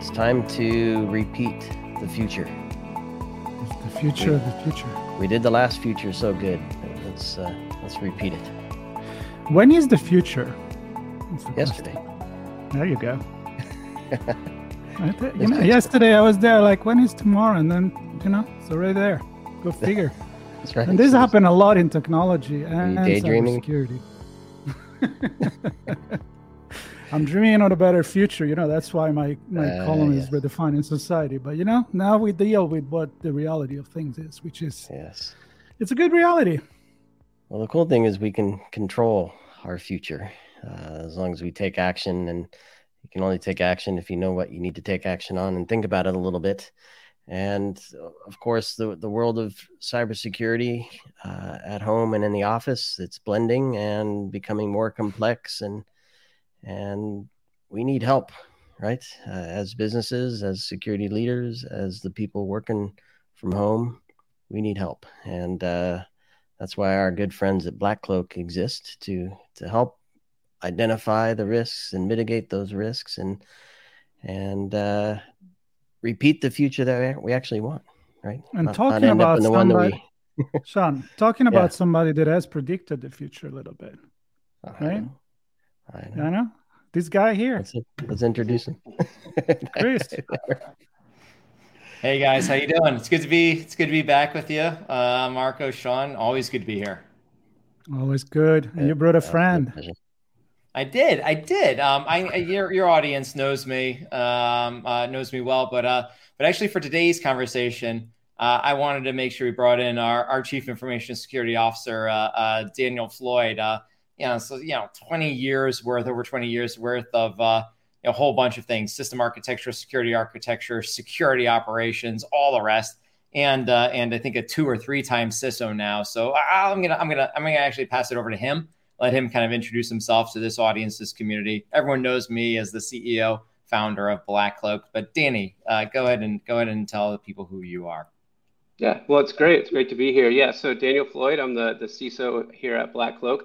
it's time to repeat the future. it's the future of the future. We did the last future so good. Let's uh, let's repeat it. When is the future? The Yesterday. question. There you go. You know, yesterday I was there, like, when is tomorrow? And then, you know, it's already there. Go figure. That's right. and this So happened a lot in technology and, cybersecurity. I'm dreaming of a better future. You know, that's why my, my Uh, column yes. is redefining society. But, you know, now we deal with what the reality of things is, which is, Yes. it's a good reality. Well, the cool thing is we can control our future uh, as long as we take action, and you can only take action if you know what you need to take action on and think about it a little bit. And of course, the the world of cybersecurity uh, at home and in the office, it's blending and becoming more complex, and and we need help, right? Uh, as businesses, as security leaders, as the people working from home, we need help, and uh, that's why our good friends at BlackCloak exist to to help identify the risks and mitigate those risks and and uh, repeat the future that we we actually want, right? And Not- not talking up about in the one that somebody- Sean, talking Yeah. about somebody that has predicted the future a little bit. I right? Know. I know. You know, this guy here, Let's, let's introduce him. Chris. Hey guys, how you doing? It's good to be it's good to be back with you, uh, Marco, Sean. Always good to be here. always good. And you brought a Uh, friend. I did, I did. Um, I I- your your audience knows me, um, uh, knows me well, but uh, but actually for today's conversation, uh, I wanted to make sure we brought in our our chief information security officer, uh, uh, Daniel Floyd. You know, so you know, twenty years worth, over twenty years worth of uh, you know, a whole bunch of things: system architecture, security architecture, security operations, all the rest. And uh, and I think a two or three time CISO now. So I'm gonna I'm gonna I'm gonna actually pass it over to him let him kind of introduce himself to this audience, this community. Everyone knows me as the CEO, founder of BlackCloak. But Danny, uh, go ahead and go ahead and tell the people who you are. Yeah, well, it's great. It's great to be here. Yeah, so Daniel Floyd, I'm the, the CISO here at BlackCloak.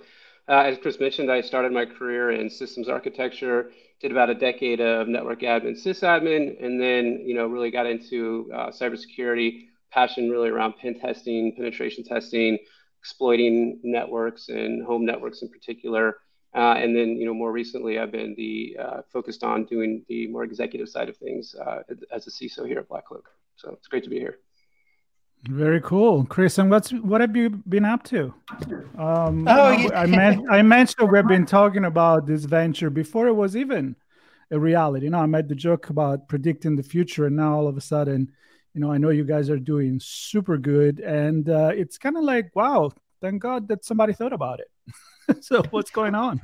Uh, as Chris mentioned, I started my career in systems architecture, did about a decade of network admin, sysadmin, and then you know really got into uh, cybersecurity, passion really around pen testing, penetration testing, exploiting networks and home networks in particular. Uh, and then, you know, more recently, I've been the uh, focused on doing the more executive side of things uh, as a CISO here at BlackCloak. So it's great to be here. Very cool, Chris. And what's what have you been up to? Um, Oh, I- yeah. I, meant I mentioned we've been talking about this venture before it was even a reality. You know, I made the joke about predicting the future, and now all of a sudden, you know, I know you guys are doing super good, and uh, it's kind of like, wow, thank God that somebody thought about it. so, what's going on?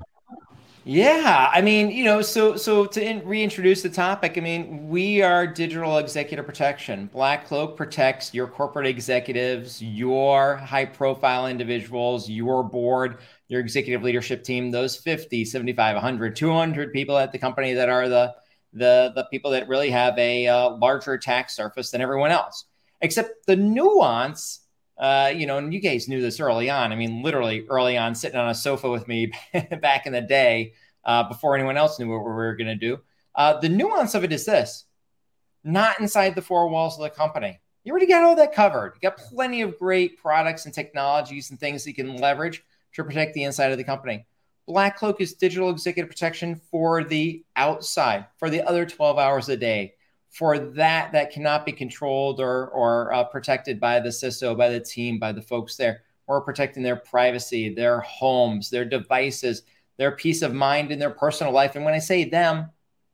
Yeah, I mean, you know, so so to in, reintroduce the topic, I mean, we are digital executive protection. BlackCloak protects your corporate executives, your high-profile individuals, your board, your executive leadership team, those 50, 75, 100, 200 people at the company that are the the the people that really have a uh, larger attack surface than everyone else. Except the nuance uh, you know, and you guys knew this early on. I mean, literally early on, sitting on a sofa with me back in the day, uh, before anyone else knew what we were going to do. Uh, the nuance of it is this: not inside the four walls of the company. You already got all that covered. You got plenty of great products and technologies and things you can leverage to protect the inside of the company. BlackCloak is digital executive protection for the outside, for the other 12 hours a day, for that that cannot be controlled or or uh, protected by the CISO, by the team, by the folks there. We're protecting their privacy, their homes, their devices, their peace of mind in their personal life. And when I say them,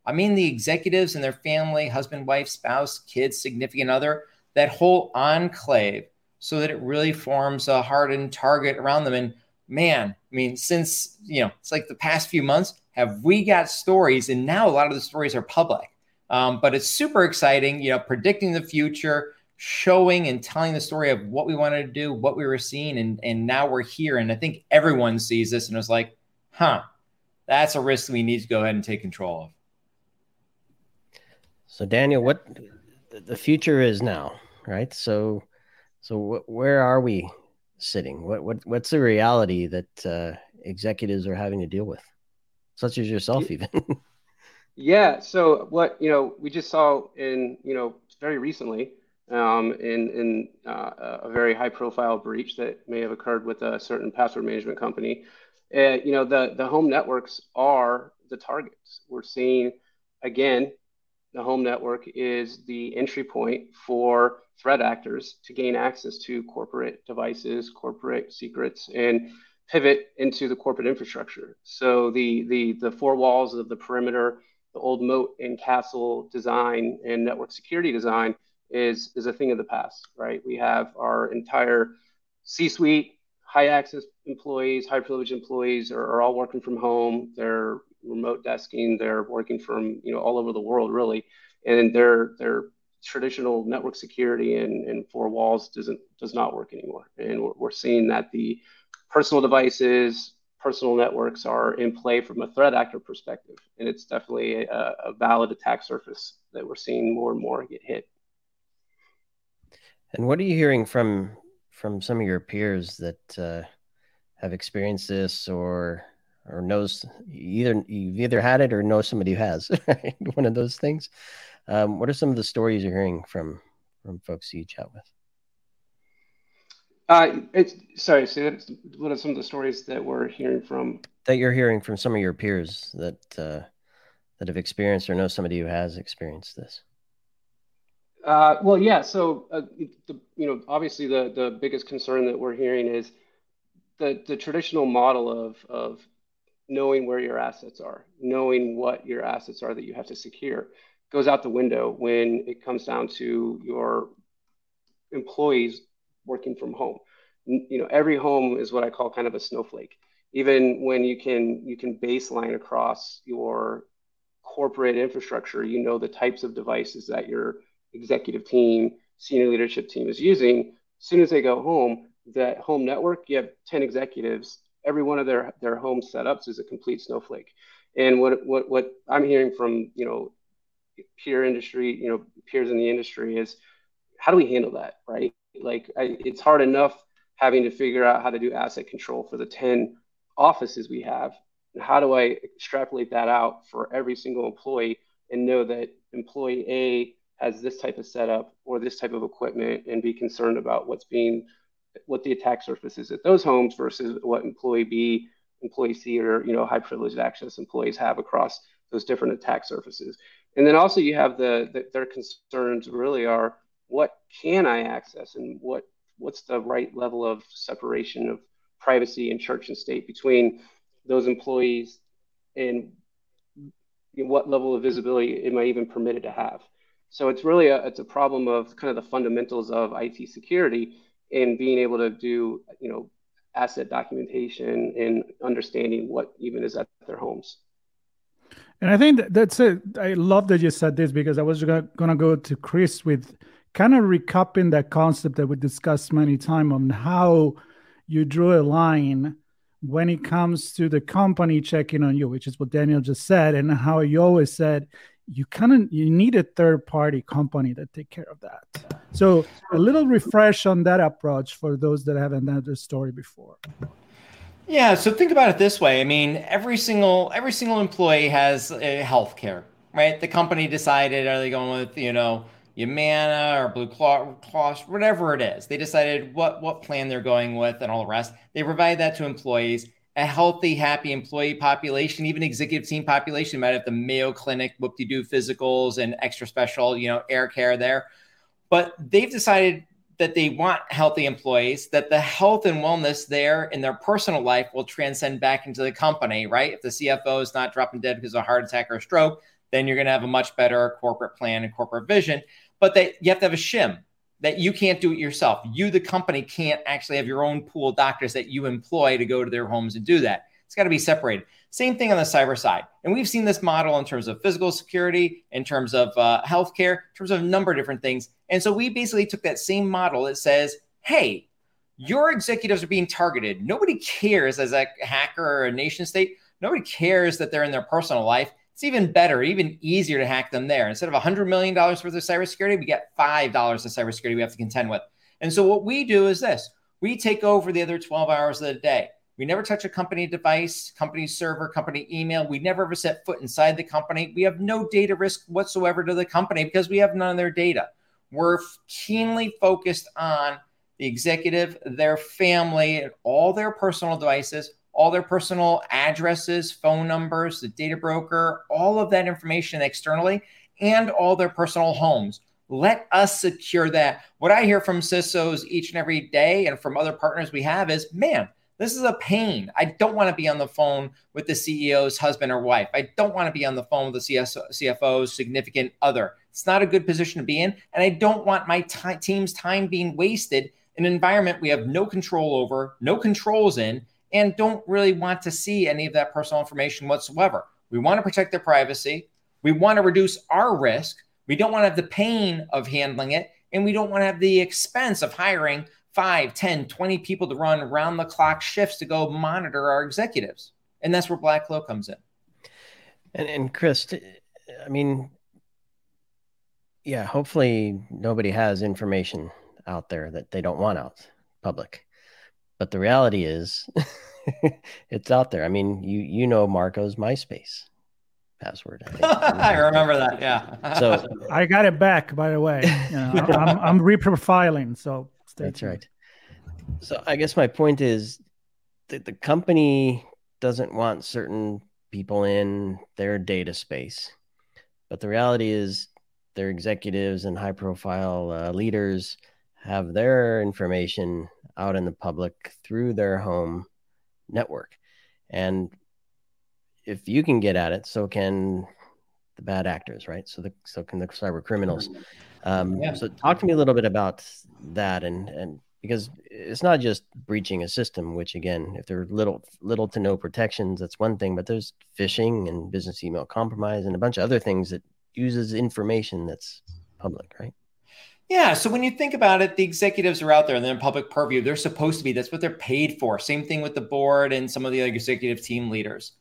I mean the executives and their family, husband, wife, spouse, kids, significant other, that whole enclave, so that it really forms a hardened target around them. And man, I mean, since you know, it's like the past few months, have we got stories? And now a lot of the stories are public um, but it's super exciting, you know, predicting the future, showing and telling the story of what we wanted to do, what we were seeing, and and now we're here. And I think everyone sees this and is like, huh, that's a risk we need to go ahead and take control of. So Daniel, what the future is now, right? So, so where are we sitting? What what what's the reality that uh, executives are having to deal with, such as yourself, even? Yeah. So what you know we just saw in you know very recently um, in in uh, a very high profile breach that may have occurred with a certain password management company. Uh, you know the the home networks are the targets. We're seeing again the home network is the entry point for threat actors to gain access to corporate devices, corporate secrets, and pivot into the corporate infrastructure. So the the the four walls of the perimeter the old moat and castle design and network security design is is a thing of the past, right? We have our entire C-suite, high access employees, high privilege employees are, are all working from home. They're remote desking. They're working from you know all over the world, really, and their their traditional network security and, and four walls doesn't does not work anymore. And we're, we're seeing that the personal devices, personal networks are in play from a threat actor perspective. And it's definitely a, a valid attack surface that we're seeing more and more get hit. And what are you hearing from from some of your peers that uh, have experienced this or or knows either you've either had it or know somebody who has one of those things? Um, what are some of the stories you're hearing from from folks you chat with? Uh, it's sorry. So what are some of the stories that we're hearing from that you're hearing from some of your peers that uh, that have experienced or know somebody who has experienced this? Uh, well, yeah. So uh, the, you know, obviously the the biggest concern that we're hearing is the the traditional model of of knowing where your assets are, knowing what your assets are that you have to secure, goes out the window when it comes down to your employees working from home. You know, every home is what I call kind of a snowflake. Even when you can you can baseline across your corporate infrastructure, you know the types of devices that your executive team, senior leadership team is using. As soon as they go home, that home network, you have 10 executives, every one of their their home setups is a complete snowflake. And what what what I'm hearing from, you know, peer industry, you know, peers in the industry is how do we handle that, right? Like I, it's hard enough having to figure out how to do asset control for the 10 offices we have. How do I extrapolate that out for every single employee and know that employee A has this type of setup or this type of equipment and be concerned about what's being what the attack surface is at those homes versus what employee B, employee C, or you know high privileged access employees have across those different attack surfaces. And then also you have the, the their concerns really are what can I access and what what's the right level of separation of privacy and church and state between those employees and what level of visibility am I even permitted to have? So it's really a it's a problem of kind of the fundamentals of IT security and being able to do you know asset documentation and understanding what even is at their homes. And I think that's it. I love that you said this because I was going to go to Chris with kind of recapping that concept that we discussed many times on how you draw a line when it comes to the company checking on you, which is what Daniel just said, and how you always said you kind of you need a third party company that take care of that. So a little refresh on that approach for those that haven't heard the story before. Yeah, so think about it this way. I mean, every single every single employee has a health care, right? The company decided are they going with, you know, Humana or Blue Cross, whatever it is. They decided what what plan they're going with and all the rest. They provide that to employees, a healthy, happy employee population, even executive team population. Might have the Mayo Clinic, whoop-de-doo physicals and extra special, you know, air care there. But they've decided that they want healthy employees, that the health and wellness there in their personal life will transcend back into the company, right? If the CFO is not dropping dead because of a heart attack or a stroke, then you're going to have a much better corporate plan and corporate vision. But that you have to have a shim that you can't do it yourself. You, the company, can't actually have your own pool of doctors that you employ to go to their homes and do that. It's got to be separated. Same thing on the cyber side. And we've seen this model in terms of physical security, in terms of uh, healthcare, in terms of a number of different things. And so we basically took that same model that says, hey, your executives are being targeted. Nobody cares as a hacker or a nation state. Nobody cares that they're in their personal life it's even better, even easier to hack them there. Instead of $100 million worth of cybersecurity, we get $5 of cybersecurity we have to contend with. And so what we do is this we take over the other 12 hours of the day. We never touch a company device, company server, company email. We never ever set foot inside the company. We have no data risk whatsoever to the company because we have none of their data. We're keenly focused on the executive, their family, and all their personal devices, all their personal addresses, phone numbers, the data broker, all of that information externally, and all their personal homes. Let us secure that. What I hear from CISOs each and every day and from other partners we have is man, this is a pain. I don't want to be on the phone with the CEO's husband or wife. I don't want to be on the phone with the CFO's significant other. It's not a good position to be in. And I don't want my t- team's time being wasted in an environment we have no control over, no controls in, and don't really want to see any of that personal information whatsoever. We want to protect their privacy. We want to reduce our risk. We don't want to have the pain of handling it. And we don't want to have the expense of hiring 5, 10, 20 people to run round the clock shifts to go monitor our executives. And that's where BlackCloak comes in. And, and Chris, I mean, yeah, hopefully nobody has information out there that they don't want out public. But the reality is, it's out there. I mean, you you know Marco's MySpace password. I, I remember that. Yeah. so I got it back, by the way. You know, I'm, I'm reprofiling, so that's tuned. right. So I guess my point is that the company doesn't want certain people in their data space, but the reality is their executives and high profile uh, leaders have their information out in the public through their home network. And if you can get at it, so can the bad actors, right? So the so can the cyber criminals. Um, yeah. So talk to me a little bit about that, and and because it's not just breaching a system, which again, if there are little little to no protections, that's one thing. But there's phishing and business email compromise and a bunch of other things that uses information that's public, right? Yeah. So when you think about it, the executives are out there and they're in public purview. They're supposed to be. That's what they're paid for. Same thing with the board and some of the executive team leaders.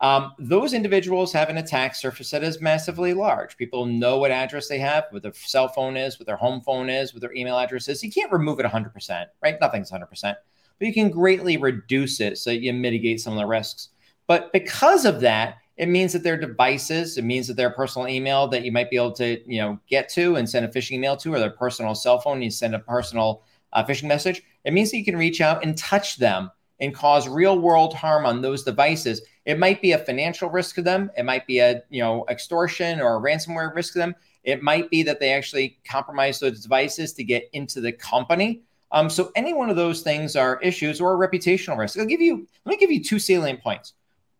Um, those individuals have an attack surface that is massively large. People know what address they have, what their cell phone is, what their home phone is, what their email address is. You can't remove it 100%, right? Nothing's 100%, but you can greatly reduce it so you mitigate some of the risks. But because of that, it means that their devices, it means that their personal email that you might be able to, you know, get to and send a phishing email to, or their personal cell phone, you send a personal uh, phishing message. It means that you can reach out and touch them and cause real world harm on those devices. It might be a financial risk to them. It might be a, you know, extortion or a ransomware risk to them. It might be that they actually compromise those devices to get into the company. Um, so any one of those things are issues or reputational risk. I'll give you, let me give you two salient points.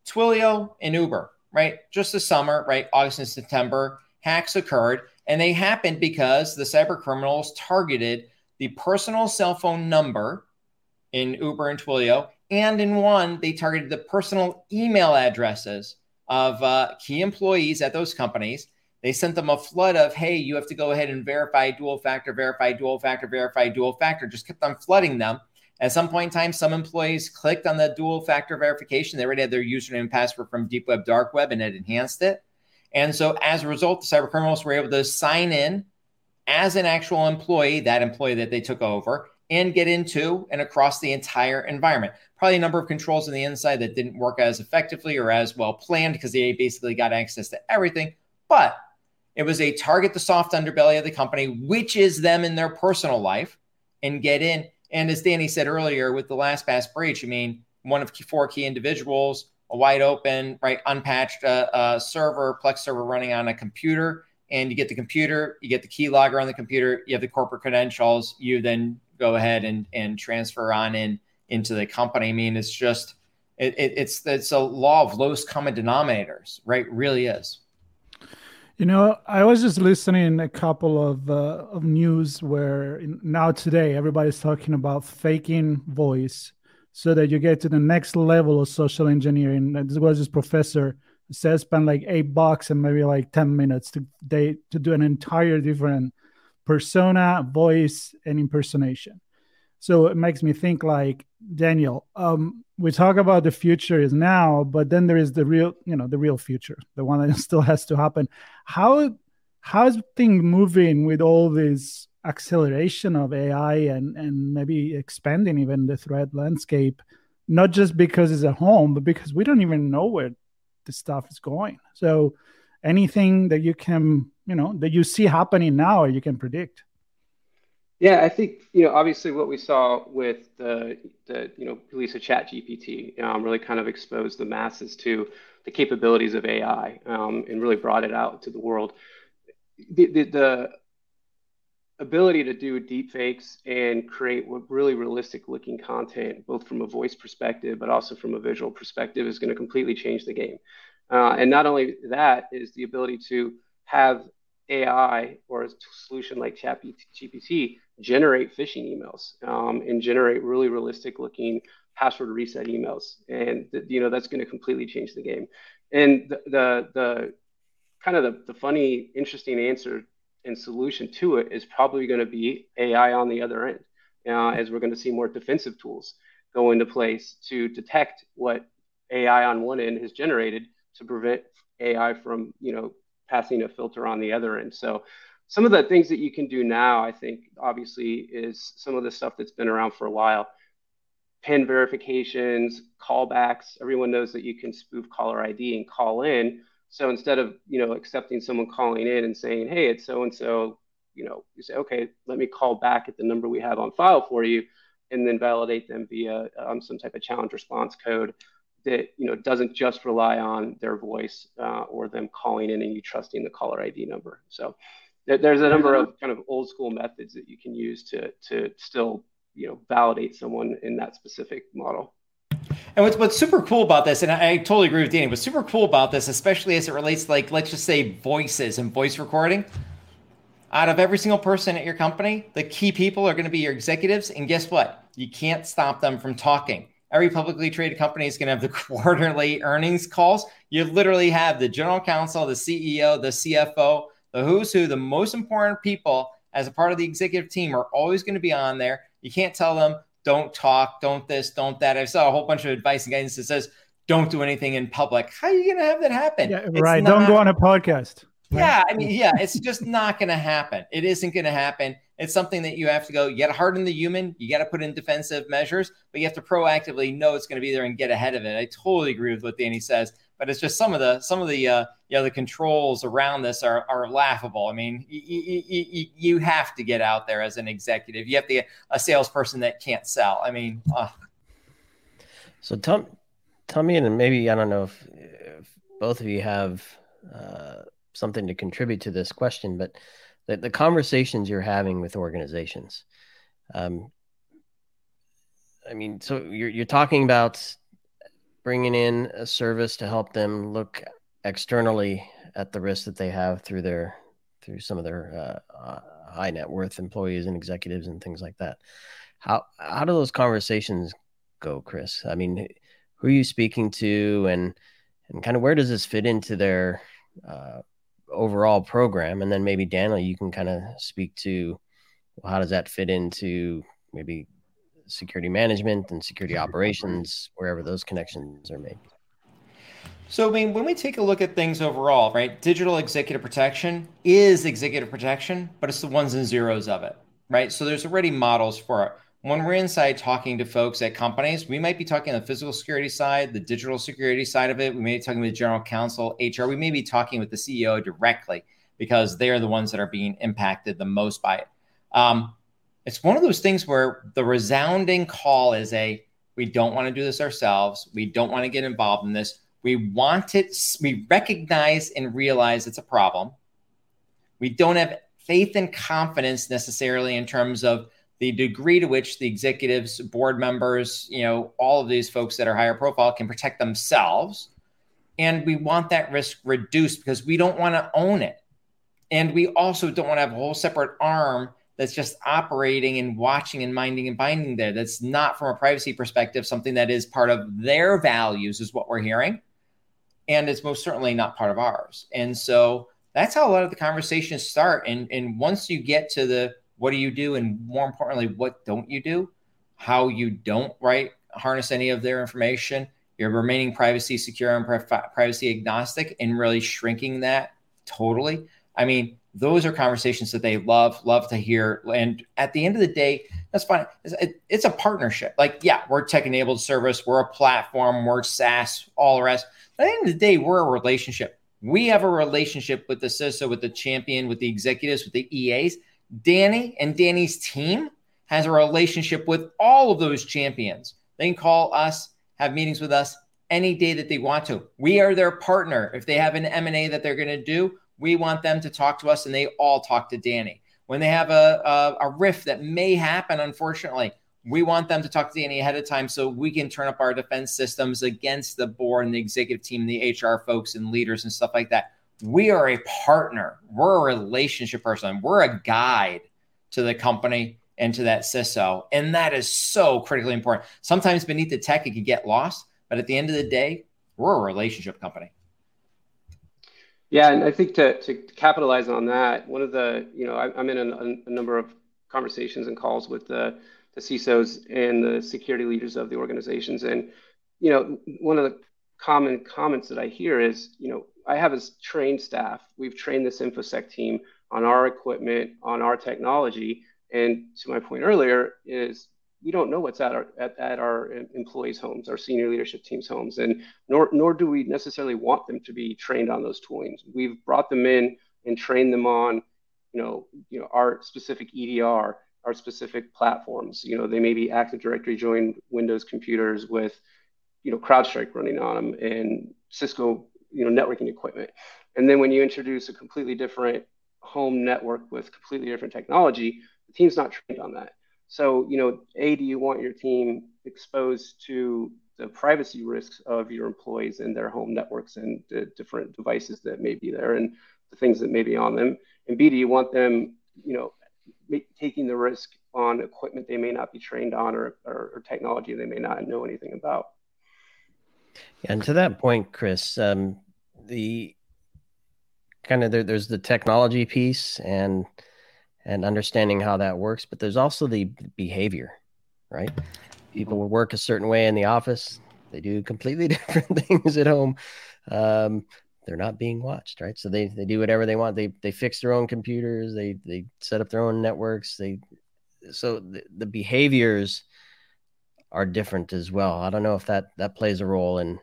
Twilio and Uber, right? Just the summer, right? August and September, hacks occurred, and they happened because the cyber criminals targeted the personal cell phone number in Uber and Twilio, and in one, they targeted the personal email addresses of uh, key employees at those companies. They sent them a flood of, hey, you have to go ahead and verify dual factor, verify dual factor, verify dual factor. Just kept on flooding them. At some point in time, some employees clicked on the dual factor verification. They already had their username and password from deep web, dark web, and it enhanced it. And so as a result, the cyber criminals were able to sign in as an actual employee, that employee that they took over, and get into and across the entire environment. Probably a number of controls on the inside that didn't work as effectively or as well planned because they basically got access to everything. But it was a target the soft underbelly of the company, which is them in their personal life, and get in and as Danny said earlier with the LastPass breach, I mean, one of four key individuals, a wide open, right, unpatched uh, uh, server, Plex server running on a computer, and you get the computer, you get the keylogger on the computer, you have the corporate credentials, you then go ahead and and transfer on in into the company. I mean, it's just it, it, it's it's a law of lowest common denominators, right? Really is. You know, I was just listening a couple of uh, of news where in, now today everybody's talking about faking voice so that you get to the next level of social engineering. This was this professor says spend like eight bucks and maybe like ten minutes to they to do an entire different persona, voice, and impersonation. So it makes me think like Daniel. Um, we talk about the future is now, but then there is the real, you know, the real future, the one that still has to happen. How how's things moving with all this acceleration of AI and and maybe expanding even the threat landscape, not just because it's at home, but because we don't even know where the stuff is going. So anything that you can, you know, that you see happening now, you can predict. Yeah, I think you know obviously what we saw with the the you know release of ChatGPT um, really kind of exposed the masses to the capabilities of AI um, and really brought it out to the world. The, the, the ability to do deep fakes and create really realistic looking content, both from a voice perspective but also from a visual perspective, is going to completely change the game. Uh, and not only that is the ability to have AI or a solution like ChatGPT GPT generate phishing emails um, and generate really realistic looking password reset emails, and th- you know that's going to completely change the game. And the the, the kind of the, the funny, interesting answer and solution to it is probably going to be AI on the other end, uh, as we're going to see more defensive tools go into place to detect what AI on one end has generated to prevent AI from you know passing a filter on the other end. So some of the things that you can do now, I think, obviously, is some of the stuff that's been around for a while. PIN verifications, callbacks. Everyone knows that you can spoof caller ID and call in. So instead of you know accepting someone calling in and saying, "Hey, it's so and so," you know, you say, "Okay, let me call back at the number we have on file for you," and then validate them via um, some type of challenge response code that you know doesn't just rely on their voice uh, or them calling in and you trusting the caller ID number. So there's a number of kind of old school methods that you can use to to still you know validate someone in that specific model. And what's, what's super cool about this, and I, I totally agree with Danny, what's super cool about this, especially as it relates to like, let's just say voices and voice recording, out of every single person at your company, the key people are going to be your executives. And guess what? You can't stop them from talking every publicly traded company is going to have the quarterly earnings calls. You literally have the general counsel, the CEO, the CFO, the who's who, the most important people as a part of the executive team are always going to be on there. You can't tell them, don't talk, don't this, don't that. I saw a whole bunch of advice and guidance that says, don't do anything in public. How are you going to have that happen? Yeah, right. Not, don't go on a podcast. Yeah, I mean, yeah, it's just not going to happen. It isn't going to happen. It's something that you have to go. You got to harden the human. You got to put in defensive measures, but you have to proactively know it's going to be there and get ahead of it. I totally agree with what Danny says, but it's just some of the some of the uh, you know the controls around this are are laughable. I mean, you, you, you have to get out there as an executive. You have to get a salesperson that can't sell. I mean, uh. so tell tell me, and maybe I don't know if, if both of you have. Uh, something to contribute to this question, but the, the conversations you're having with organizations. Um, I mean, so you're you're talking about bringing in a service to help them look externally at the risk that they have through their through some of their uh, high net worth employees and executives and things like that. How how do those conversations go, Chris? I mean, who are you speaking to, and and kind of where does this fit into their uh, overall program, and then maybe Daniel, you can kind of speak to well, how does that fit into maybe security management and security operations, wherever those connections are made. So, I mean, when we take a look at things overall, right, digital executive protection is executive protection, but it's the ones and zeros of it, right? So, there's already models for it when we're inside talking to folks at companies, we might be talking on the physical security side, the digital security side of it. We may be talking with general counsel, HR. We may be talking with the CEO directly because they're the ones that are being impacted the most by it. Um, it's one of those things where the resounding call is a We don't want to do this ourselves. We don't want to get involved in this. We want it, we recognize and realize it's a problem. We don't have faith and confidence necessarily in terms of the degree to which the executives, board members, you know, all of these folks that are higher profile can protect themselves. And we want that risk reduced because we don't want to own it. And we also don't want to have a whole separate arm that's just operating and watching and minding and binding there. That's not from a privacy perspective, something that is part of their values, is what we're hearing. And it's most certainly not part of ours. And so that's how a lot of the conversations start. And, and once you get to the what do you do? And more importantly, what don't you do? How you don't right harness any of their information. You're remaining privacy secure and privacy agnostic and really shrinking that totally. I mean, those are conversations that they love, love to hear. And at the end of the day, that's fine. It's, it's a partnership. Like, yeah, we're tech enabled service, we're a platform, we're SaaS, all the rest. But at the end of the day, we're a relationship. We have a relationship with the CISO, with the champion, with the executives, with the EAs. Danny and Danny's team has a relationship with all of those champions. They can call us, have meetings with us any day that they want to. We are their partner. If they have an M&A that they're going to do, we want them to talk to us and they all talk to Danny. When they have a, a, a rift that may happen, unfortunately, we want them to talk to Danny ahead of time so we can turn up our defense systems against the board and the executive team, the HR folks and leaders and stuff like that we are a partner. We're a relationship person. We're a guide to the company and to that CISO. And that is so critically important. Sometimes beneath the tech, it can get lost. But at the end of the day, we're a relationship company. Yeah, and I think to, to capitalize on that, one of the, you know, I, am in a, a, number of conversations and calls with the, the CISOs and the security leaders of the organizations. And, you know, one of the common comments that I hear is, you know, I have a trained staff. We've trained this InfoSec team on our equipment, on our technology. And to my point earlier, is we don't know what's at our at, at our employees' homes, our senior leadership team's homes, and nor nor do we necessarily want them to be trained on those toolings. We've brought them in and trained them on, you know, you know, our specific EDR, our specific platforms. You know, they may be Active Directory joined Windows computers with, you know, CrowdStrike running on them and Cisco you know networking equipment. And then when you introduce a completely different home network with completely different technology the team's not trained on that. So you know a do you want your team exposed to the privacy risks of your employees and their home networks and the different devices that may be there and the things that may be on them? And b do you want them you know taking the risk on equipment they may not be trained on or, or, or technology they may not know anything about? And to that point, Chris, um, the kind of there, there's the technology piece and and understanding how that works, but there's also the behavior, right? People will work a certain way in the office. They do completely different things at home. Um, they're not being watched, right? So they, they do whatever they want. They they fix their own computers. They they set up their own networks. They so the, the behaviors are different as well. I don't know if that that plays a role in.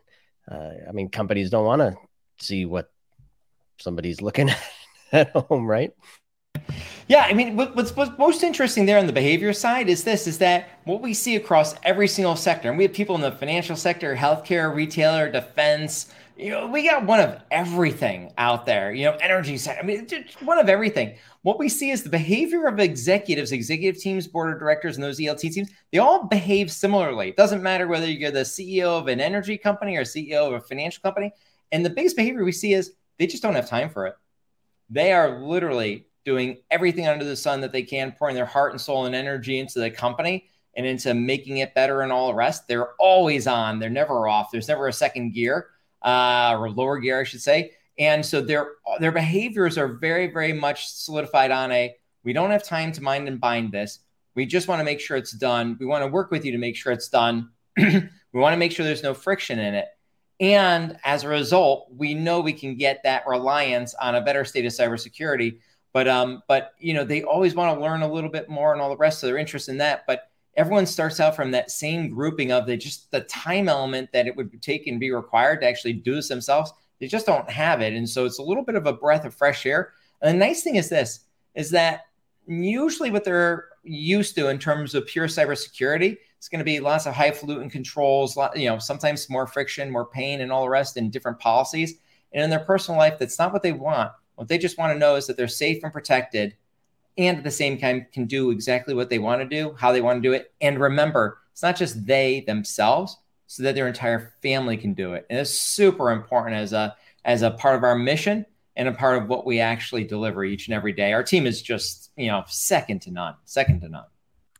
Uh, I mean, companies don't want to see what somebody's looking at at home, right? Yeah, I mean, what's, what's most interesting there on the behavior side is this: is that what we see across every single sector, and we have people in the financial sector, healthcare, retailer, defense. You know, we got one of everything out there. You know, energy sector. I mean, one of everything. What we see is the behavior of executives, executive teams, board of directors, and those ELT teams. They all behave similarly. It doesn't matter whether you're the CEO of an energy company or CEO of a financial company and the biggest behavior we see is they just don't have time for it. They are literally doing everything under the sun that they can, pouring their heart and soul and energy into the company and into making it better and all the rest. They're always on. They're never off. There's never a second gear uh, or lower gear, I should say. And so their their behaviors are very, very much solidified on a we don't have time to mind and bind this. We just want to make sure it's done. We want to work with you to make sure it's done. we want to make sure there's no friction in it. And as a result, we know we can get that reliance on a better state of cybersecurity. But um, but you know, they always want to learn a little bit more and all the rest, so they're interested in that. But everyone starts out from that same grouping of the just the time element that it would take and be required to actually do this themselves. They just don't have it. And so it's a little bit of a breath of fresh air. And the nice thing is this is that usually what they're used to in terms of pure cybersecurity, it's going to be lots of highfalutin controls, lot, you know, sometimes more friction, more pain, and all the rest, and different policies. And in their personal life, that's not what they want. What they just want to know is that they're safe and protected, and at the same time can do exactly what they want to do, how they want to do it. And remember, it's not just they themselves, so that their entire family can do it. And it's super important as a as a part of our mission and a part of what we actually deliver each and every day. Our team is just, you know, second to none, second to none.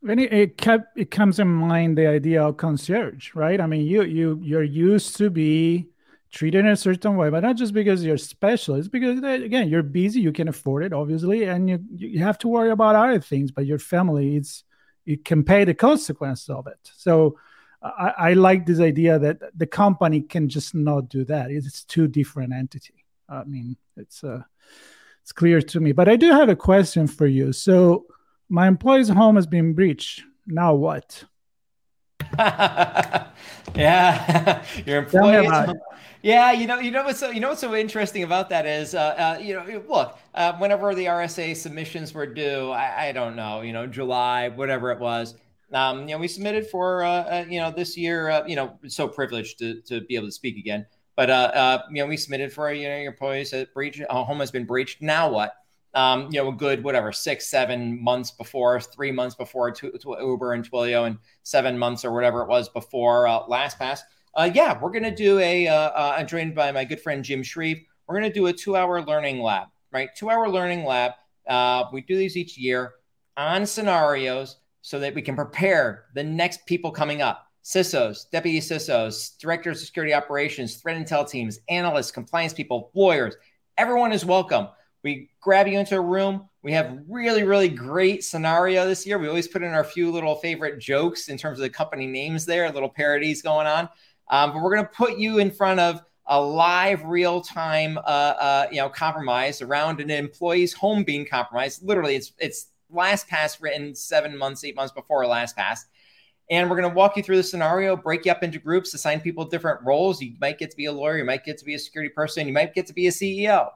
And it, it kept it comes in mind the idea of concierge, right? I mean, you you you're used to be treated in a certain way, but not just because you're special. It's because again, you're busy, you can afford it, obviously, and you you have to worry about other things. But your family, it's you can pay the consequences of it. So I, I like this idea that the company can just not do that. It's two different entity. I mean, it's uh, it's clear to me. But I do have a question for you. So my employee's home has been breached. Now what? yeah, your employee. Yeah, you know, you know what's so you know what's so interesting about that is, uh, uh, you know, look, uh, whenever the RSA submissions were due, I, I, don't know, you know, July, whatever it was, um, you know, we submitted for, uh, uh, you know, this year, uh, you know, so privileged to to be able to speak again, but you know, we submitted for you know your employees breach, home has been breached. Now what? Um, you know, a good whatever six, seven months before, three months before to, to Uber and Twilio, and seven months or whatever it was before uh, LastPass. Uh, yeah, we're gonna do a. Uh, uh, I'm joined by my good friend Jim Shreve. We're gonna do a two-hour learning lab, right? Two-hour learning lab. Uh, we do these each year on scenarios so that we can prepare the next people coming up. CISOs, deputy CISOs, directors of security operations, threat intel teams, analysts, compliance people, lawyers. Everyone is welcome. We grab you into a room. We have really, really great scenario this year. We always put in our few little favorite jokes in terms of the company names there, little parodies going on. Um, but we're going to put you in front of a live, real time, uh, uh, you know, compromise around an employee's home being compromised. Literally, it's it's LastPass written seven months, eight months before LastPass. And we're going to walk you through the scenario, break you up into groups, assign people different roles. You might get to be a lawyer, you might get to be a security person, you might get to be a CEO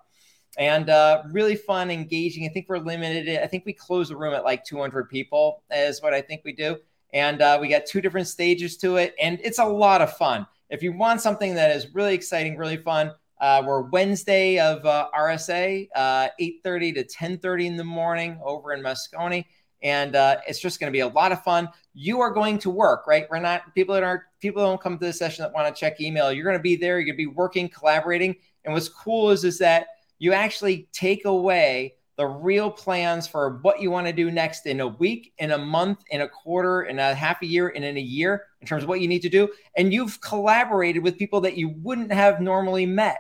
and uh, really fun, engaging. I think we're limited. I think we close the room at like 200 people, is what I think we do. And uh, we got two different stages to it, and it's a lot of fun. If you want something that is really exciting, really fun, uh, we're Wednesday of uh, RSA, 8:30 uh, to 10:30 in the morning over in Moscone, and uh, it's just going to be a lot of fun. You are going to work, right? We're not people that aren't people that don't come to the session that want to check email. You're going to be there. You're going to be working, collaborating, and what's cool is is that you actually take away the real plans for what you want to do next in a week, in a month, in a quarter, in a half a year, and in a year in terms of what you need to do. And you've collaborated with people that you wouldn't have normally met.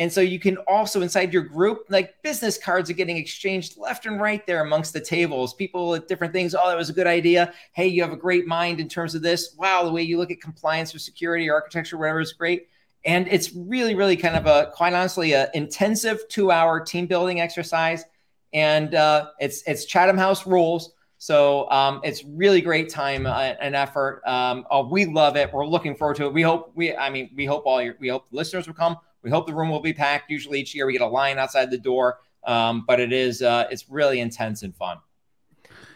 And so you can also inside your group, like business cards are getting exchanged left and right there amongst the tables. People at different things. Oh, that was a good idea. Hey, you have a great mind in terms of this. Wow, the way you look at compliance or security or architecture, whatever is great. And it's really, really kind of a, quite honestly, an intensive two-hour team building exercise. And uh, it's it's Chatham House rules. So um, it's really great time uh, and effort. Um, oh, we love it. We're looking forward to it. We hope we, I mean, we hope all your, we hope the listeners will come. We hope the room will be packed. Usually each year we get a line outside the door, um, but it is uh, it's really intense and fun.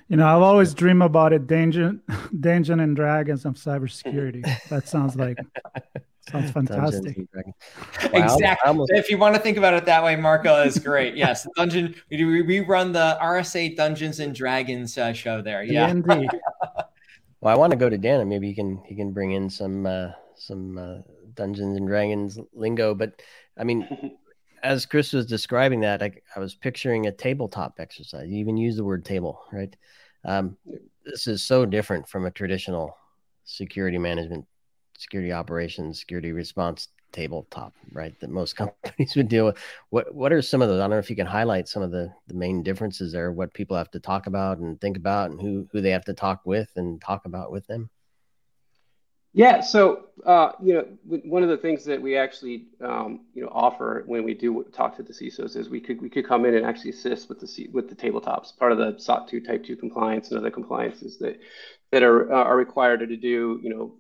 You know, I've always dreamed about it, Dungeon, Dungeon and Dragons of cybersecurity. that sounds like Sounds fantastic. Wow, exactly. Almost... If you want to think about it that way, Marco is great. yes, dungeon. We, we run the RSA Dungeons and Dragons uh, show there. Yeah. well, I want to go to Dan, and maybe he can he can bring in some uh, some uh, Dungeons and Dragons lingo. But I mean, as Chris was describing that, I, I was picturing a tabletop exercise. You even use the word table, right? Um, this is so different from a traditional security management security operations, security response tabletop, right? That most companies would deal with. What what are some of those? I don't know if you can highlight some of the the main differences there, what people have to talk about and think about, and who who they have to talk with and talk about with them. Yeah, so uh, you know, one of the things that we actually um, you know offer when we do talk to the CISOs is we could we could come in and actually assist with the C, with the tabletops, part of the SOC 2 Type 2 compliance and other compliances that that are uh, are required to do you know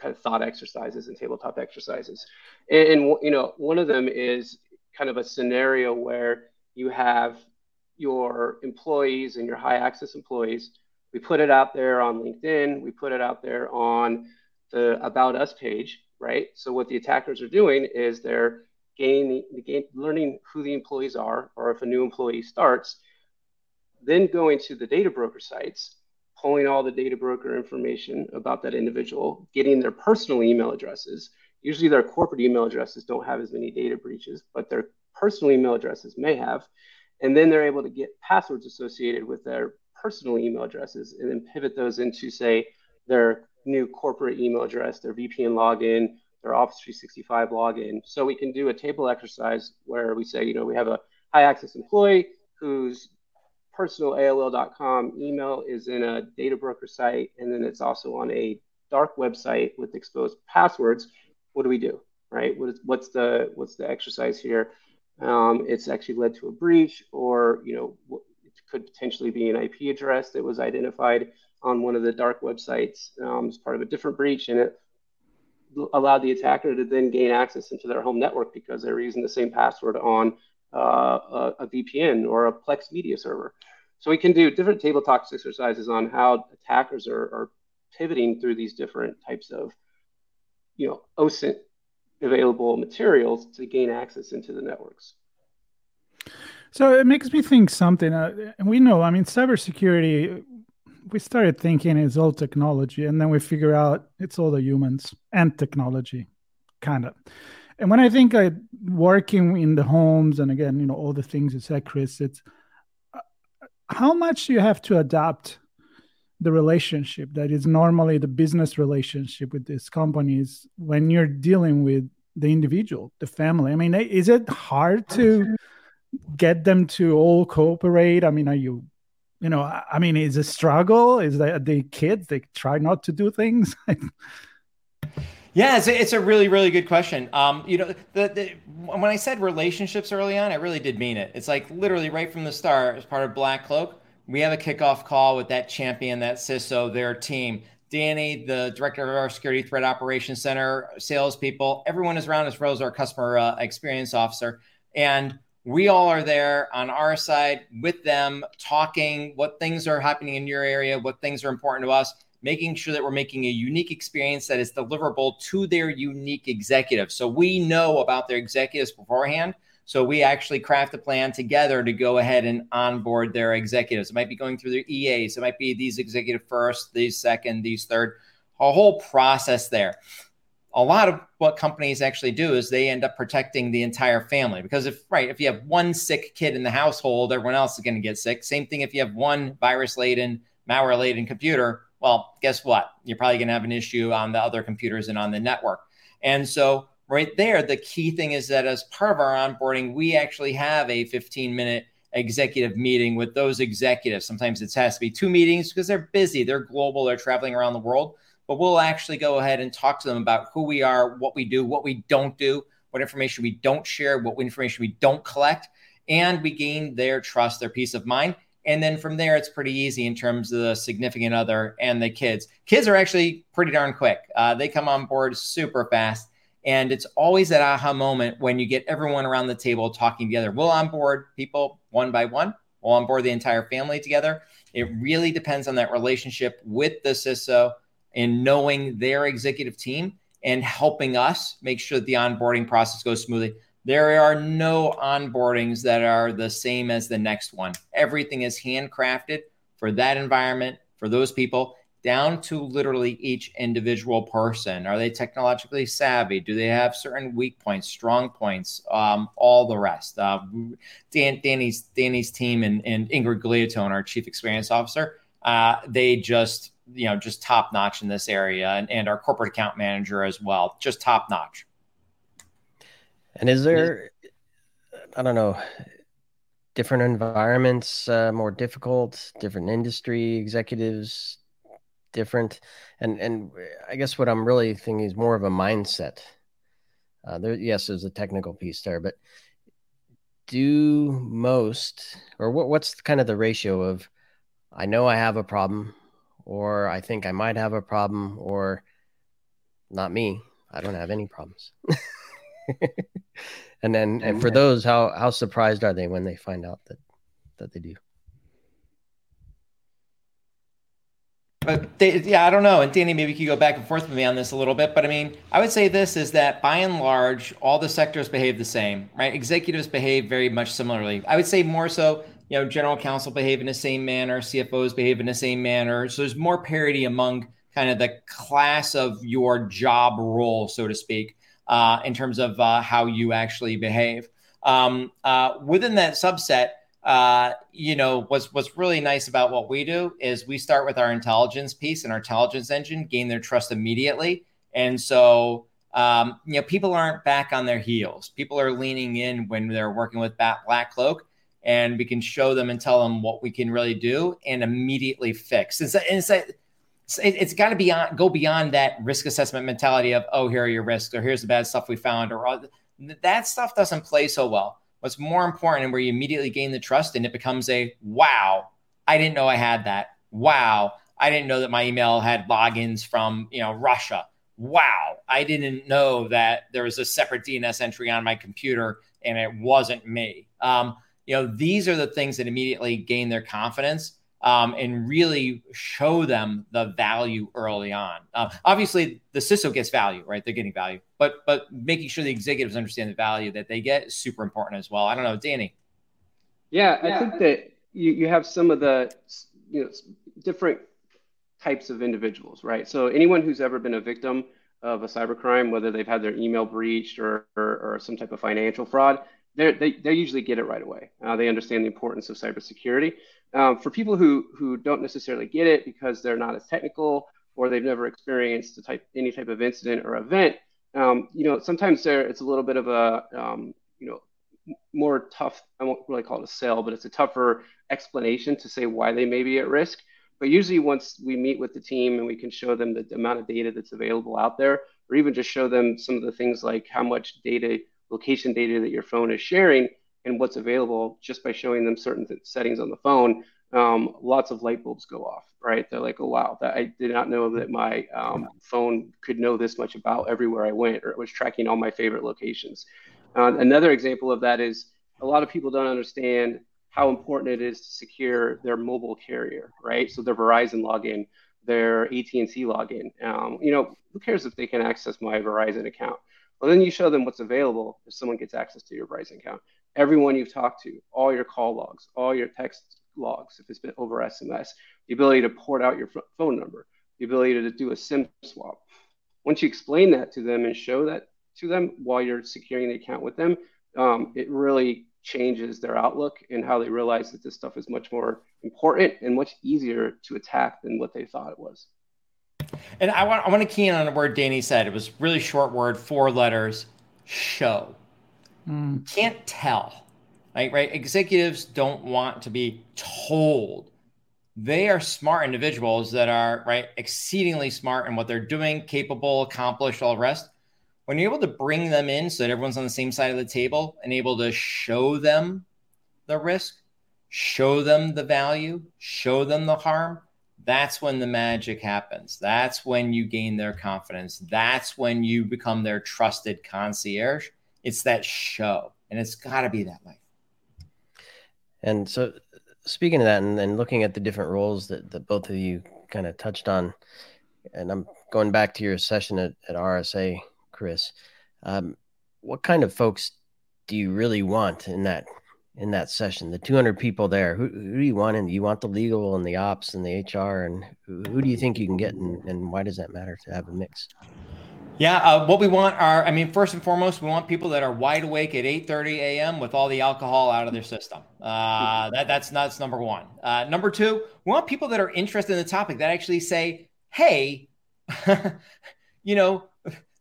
kind of thought exercises and tabletop exercises. And, and, you know, one of them is kind of a scenario where you have your employees and your high access employees We put it out there on LinkedIn. We put it out there on the About Us page, right? So what the attackers are doing is they're gaining, gain, learning who the employees are, or if a new employee starts, then going to the data broker sites, pulling all the data broker information about that individual, getting their personal email addresses. Usually their corporate email addresses don't have as many data breaches, but their personal email addresses may have. And then they're able to get passwords associated with their personal email addresses and then pivot those into, say, their new corporate email address, their VPN login, their Office 365 login. So we can do a table exercise where we say, you know, we have a high access employee whose personal AOL.com email is in a data broker site, and then it's also on a dark website with exposed passwords. What do we do? Right? What is, what's the what's the exercise here? Um, it's actually led to a breach, or you know, it could potentially be an IP address that was identified on one of the dark websites um, as part of a different breach, and it allowed the attacker to then gain access into their home network because they were using the same password on uh, a, VPN or a Plex media server. So we can do different tabletop exercises on how attackers are, are pivoting through these different types of, you know, OSINT available materials to gain access into the networks. So it makes me think something, uh, and we know, I mean, cybersecurity. We started thinking it's all technology, and then we figure out it's all the humans and technology, kind of. And when I think I working in the homes, and again, you know, all the things you said, Chris, it's uh, how much you have to adapt the relationship that is normally the business relationship with these companies when you're dealing with the individual, the family. I mean, is it hard to get them to all cooperate? I mean, are you, you know, I mean, is a struggle? Is that the kids they try not to do things? Yeah, it's a, it's a really really good question. Um, you know, the, the when I said relationships early on, I really did mean it. It's like literally right from the start, as part of BlackCloak, we have a kickoff call with that champion, that CISO, their team. Danny, the director of our security threat operations center, salespeople, everyone is around as as our customer uh, experience officer. And we all are there on our side with them, talking what things are happening in your area, what things are important to us making sure that we're making a unique experience that is deliverable to their unique executives. So we know about their executives beforehand. So we actually craft a plan together to go ahead and onboard their executives. It might be going through their EAs. It might be these executive first, these second, these third, a whole process there. A lot of what companies actually do is they end up protecting the entire family because if right, if you have one sick kid in the household, everyone else is going to get sick. Same thing if you have one virus laden, malware laden computer, well, guess what? You're probably going to have an issue on the other computers and on the network. And so, right there, the key thing is that as part of our onboarding, we actually have a 15 minute executive meeting with those executives. Sometimes it has to be two meetings because they're busy, they're global, they're traveling around the world. But we'll actually go ahead and talk to them about who we are, what we do, what we don't do, what information we don't share, what information we don't collect. And we gain their trust, their peace of mind. And then from there, it's pretty easy in terms of the significant other and the kids. Kids are actually pretty darn quick. Uh, they come on board super fast. And it's always that aha moment when you get everyone around the table talking together. We'll onboard people one by one, we'll onboard the entire family together. It really depends on that relationship with the CISO and knowing their executive team and helping us make sure that the onboarding process goes smoothly. There are no onboardings that are the same as the next one. Everything is handcrafted for that environment, for those people, down to literally each individual person. Are they technologically savvy? Do they have certain weak points, strong points, um, all the rest? Uh, Dan, Danny's Danny's team and, and Ingrid Gliatone, our chief experience officer, uh, they just you know just top notch in this area, and, and our corporate account manager as well, just top notch. And is there, I don't know, different environments uh, more difficult, different industry executives different, and and I guess what I'm really thinking is more of a mindset. Uh, there, yes, there's a technical piece there, but do most or what, what's kind of the ratio of I know I have a problem, or I think I might have a problem, or not me, I don't have any problems. and then and for those, how how surprised are they when they find out that that they do? but they, yeah, I don't know. And Danny, maybe you could go back and forth with me on this a little bit. But I mean, I would say this is that by and large, all the sectors behave the same, right? Executives behave very much similarly. I would say more so, you know, general counsel behave in the same manner, CFOs behave in the same manner. So there's more parity among kind of the class of your job role, so to speak, uh, in terms of uh, how you actually behave. Um, uh, within that subset, uh, you know, what's what's really nice about what we do is we start with our intelligence piece and our intelligence engine, gain their trust immediately, and so um, you know, people aren't back on their heels. People are leaning in when they're working with BlackCloak, and we can show them and tell them what we can really do and immediately fix. And it's, it's, it's got to be on, go beyond that risk assessment mentality of oh here are your risks or here's the bad stuff we found or that stuff doesn't play so well What's more important and where you immediately gain the trust and it becomes a wow, I didn't know I had that. Wow, I didn't know that my email had logins from, you know, Russia. Wow, I didn't know that there was a separate DNS entry on my computer and it wasn't me. Um, you know, these are the things that immediately gain their confidence um, and really show them the value early on. Uh, obviously, the CISO gets value, right? They're getting value, but but making sure the executives understand the value that they get is super important as well. I don't know, Danny. Yeah, I think that you, you have some of the you know different types of individuals, right? So anyone who's ever been a victim of a cybercrime, whether they've had their email breached or, or, or some type of financial fraud, they they usually get it right away. Uh, they understand the importance of cybersecurity. Um, for people who who don't necessarily get it because they're not as technical or they've never experienced type any type of incident or event, um, you know, sometimes there it's a little bit of a um, you know more tough. I won't really call it a sell, but it's a tougher explanation to say why they may be at risk. But usually, once we meet with the team and we can show them the amount of data that's available out there, or even just show them some of the things like how much data, location data that your phone is sharing, and what's available just by showing them certain th- settings on the phone, um, lots of light bulbs go off, right? They're like, oh, wow, that, I did not know that my um, phone could know this much about everywhere I went, or it was tracking all my favorite locations. Uh, another example of that is a lot of people don't understand how important it is to secure their mobile carrier, right? So their Verizon login, their AT&T login. Um, you know, who cares if they can access my Verizon account? Well, then you show them what's available if someone gets access to your Verizon account everyone you've talked to, all your call logs, all your text logs, if it's been over SMS, the ability to port out your phone number, the ability to do a SIM swap. Once you explain that to them and show that to them while you're securing the account with them, um, it really changes their outlook and how they realize that this stuff is much more important and much easier to attack than what they thought it was. And I want I want to key in on a word Danny said. It was really short word, four letters, show. Mm. Can't tell. Right, right. Executives don't want to be told. They are smart individuals that are right, exceedingly smart in what they're doing, capable, accomplished, all the rest. When you're able to bring them in so that everyone's on the same side of the table and able to show them the risk, show them the value, show them the harm, that's when the magic happens. That's when you gain their confidence. That's when you become their trusted concierge it's that show, and it's got to be that way. And so, speaking of that, and, and looking at the different roles that, that both of you kind of touched on, and I'm going back to your session at, at RSA, Chris. Um, what kind of folks do you really want in that in that session? The 200 people there. Who, who do you want? And you want the legal and the ops and the HR, and who, who do you think you can get? And, and why does that matter to have a mix? Yeah, uh, what we want are, I mean, first and foremost, we want people that are wide awake at 8:30 a.m. with all the alcohol out of their system. Uh, that, that's that's number one. Uh, number two, we want people that are interested in the topic that actually say, "Hey, you know,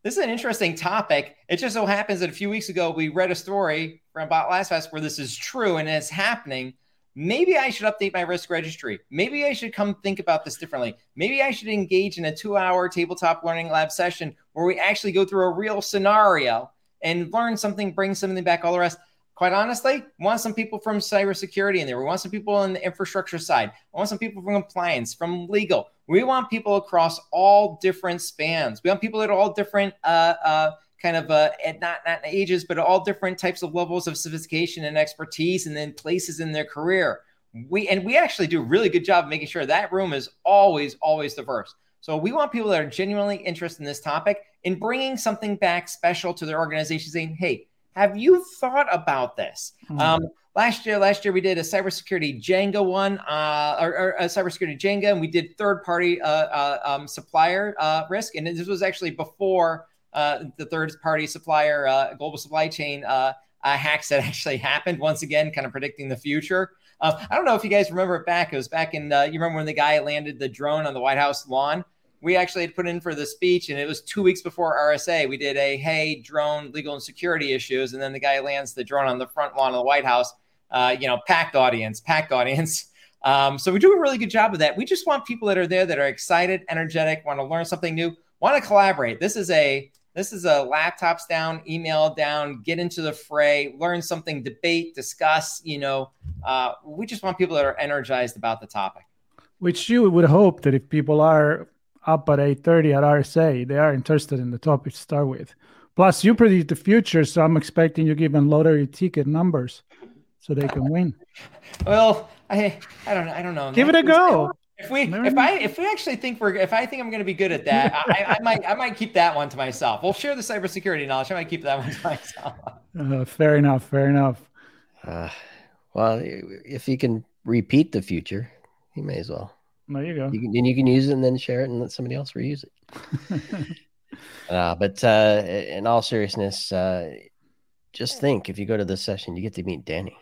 this is an interesting topic." It just so happens that a few weeks ago we read a story from about LastPass where this is true and it's happening maybe I should update my risk registry. Maybe I should come think about this differently. Maybe I should engage in a two hour tabletop learning lab session where we actually go through a real scenario and learn something, bring something back, all the rest. Quite honestly, we want some people from cybersecurity in there. We want some people on the infrastructure side. I want some people from compliance, from legal. We want people across all different spans. We want people at all different uh, uh, kind of uh, at not not ages, but all different types of levels of sophistication and expertise, and then places in their career. we and we actually do a really good job of making sure that room is always, always diverse. So we want people that are genuinely interested in this topic in bringing something back special to their organization, saying, "Hey, have you thought about this?" Mm-hmm. Um, last year, last year we did a cybersecurity Jenga one, uh, or, or, a cybersecurity Jenga, and we did third-party uh, uh, um, supplier uh, risk, and this was actually before uh, the third-party supplier uh, global supply chain hacks that actually happened. Once again, kind of predicting the future. I don't know if you guys remember it back. It was back in you remember when the guy landed the drone on the White House lawn we actually had put in for the speech, and it was two weeks before RSA. We did a hey drone legal and security issues, and then the guy lands the drone on the front lawn of the White House. Uh, you know, packed audience, packed audience. Um, so we do a really good job of that. We just want people that are there that are excited, energetic, want to learn something new, want to collaborate. This is a this is a laptops down, email down, get into the fray, learn something, debate, discuss. You know, uh, we just want people that are energized about the topic. Which you would hope that if people are up at 8.30 at RSA, they are interested in the topic to start with. Plus, you predict the future, so I'm expecting you give them lottery ticket numbers so they can win. Well, I I don't I don't know. Give it a go. If we if I if we actually think we're if I think I'm going to be good at that, I, I, might I might keep that one to myself. We'll share the cybersecurity knowledge. I might keep that one to myself. Uh, fair enough. Fair enough. Uh, well, if you can repeat the future, you may as well. There you go. You can, and you can use it and then share it and let somebody else reuse it. uh, but uh, in all seriousness, uh, just think if you go to this session, you get to meet Danny,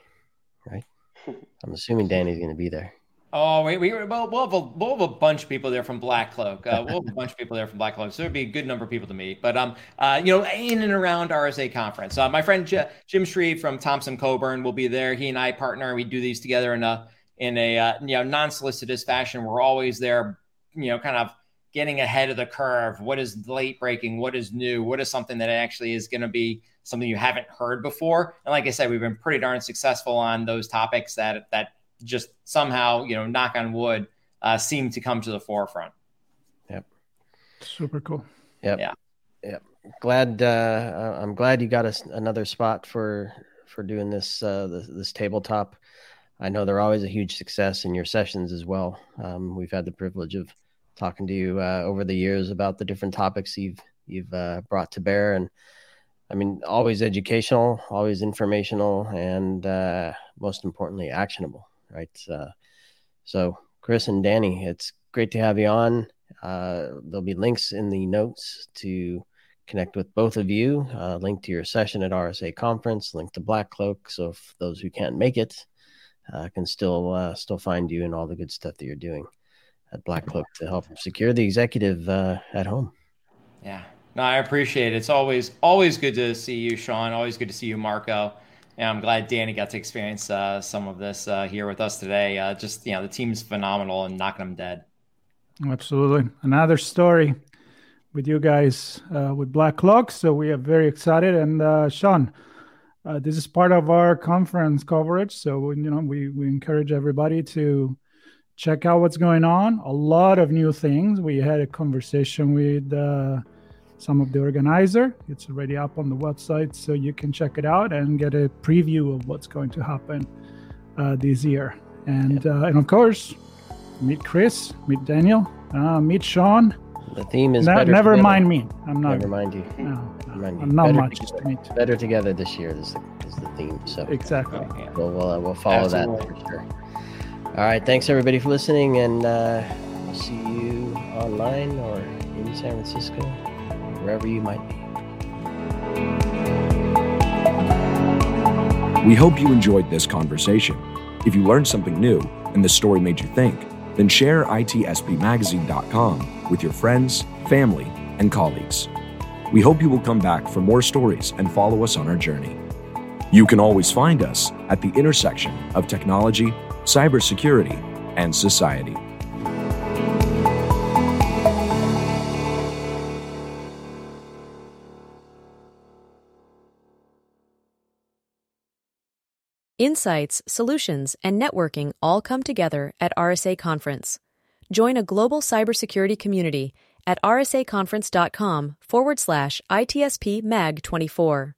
right? I'm assuming Danny's going to be there. Oh, we, we, we'll, we'll, have a, we'll have a bunch of people there from BlackCloak. Uh, we'll have a bunch of people there from BlackCloak. So there'd be a good number of people to meet. But, um, uh, you know, in and around RSA conference, uh, my friend J- Jim Shreve from Thompson Coburn will be there. He and I partner. We do these together in a, in a, uh, you know, non-solicitous fashion. We're always there, you know, kind of getting ahead of the curve. What is late breaking? What is new? What is something that actually is going to be something you haven't heard before? And like I said, we've been pretty darn successful on those topics that that just somehow, you know, knock on wood, uh, seem to come to the forefront. Yep. Super cool. Yep. Yeah. Yep. Glad. Uh, I'm glad you got us another spot for for doing this uh, this, this tabletop. I know they're always a huge success in your sessions as well. Um, we've had the privilege of talking to you uh, over the years about the different topics you've you've uh, brought to bear, and I mean, always educational, always informational, and uh, most importantly, actionable. Right. Uh, so, Chris and Danny, it's great to have you on. Uh, there'll be links in the notes to connect with both of you. Uh, link to your session at RSA conference. Link to BlackCloak. So, if those who can't make it can still still find you and all the good stuff that you're doing at BlackCloak to help secure the executive uh, at home. Yeah, no, I appreciate it. It's always always good to see you, Sean. Always good to see you, Marco. And I'm glad Danny got to experience uh, some of this uh, here with us today. Uh, just you know, the team's phenomenal and knocking them dead. Absolutely, another story with you guys uh, with BlackCloak. So we are very excited. And uh, Sean, uh, this is part of our conference coverage. So you know, we we encourage everybody to check out what's going on. A lot of new things. We had a conversation with uh, some of the organizer. It's already up on the website, so you can check it out and get a preview of what's going to happen uh, this year. And uh, and of course, meet Chris, meet Daniel, uh, meet Sean. The theme is ne- never together. mind me. I'm not. Never mind you. No, no I'm not better much together, to. Better together this year is the, is the theme. So exactly. We'll we'll, uh, we'll follow Absolutely. that for sure. All right. Thanks everybody for listening, and uh, we'll see you online or in San Francisco, wherever you might be. We hope you enjoyed this conversation. If you learned something new and the story made you think, then share itspmagazine.com with your friends, family, and colleagues. We hope you will come back for more stories and follow us on our journey. You can always find us at the intersection of technology cybersecurity, and society. Insights, solutions, and networking all come together at RSA Conference. Join a global cybersecurity community at rsaconference.com forward slash ITSP MAG 24.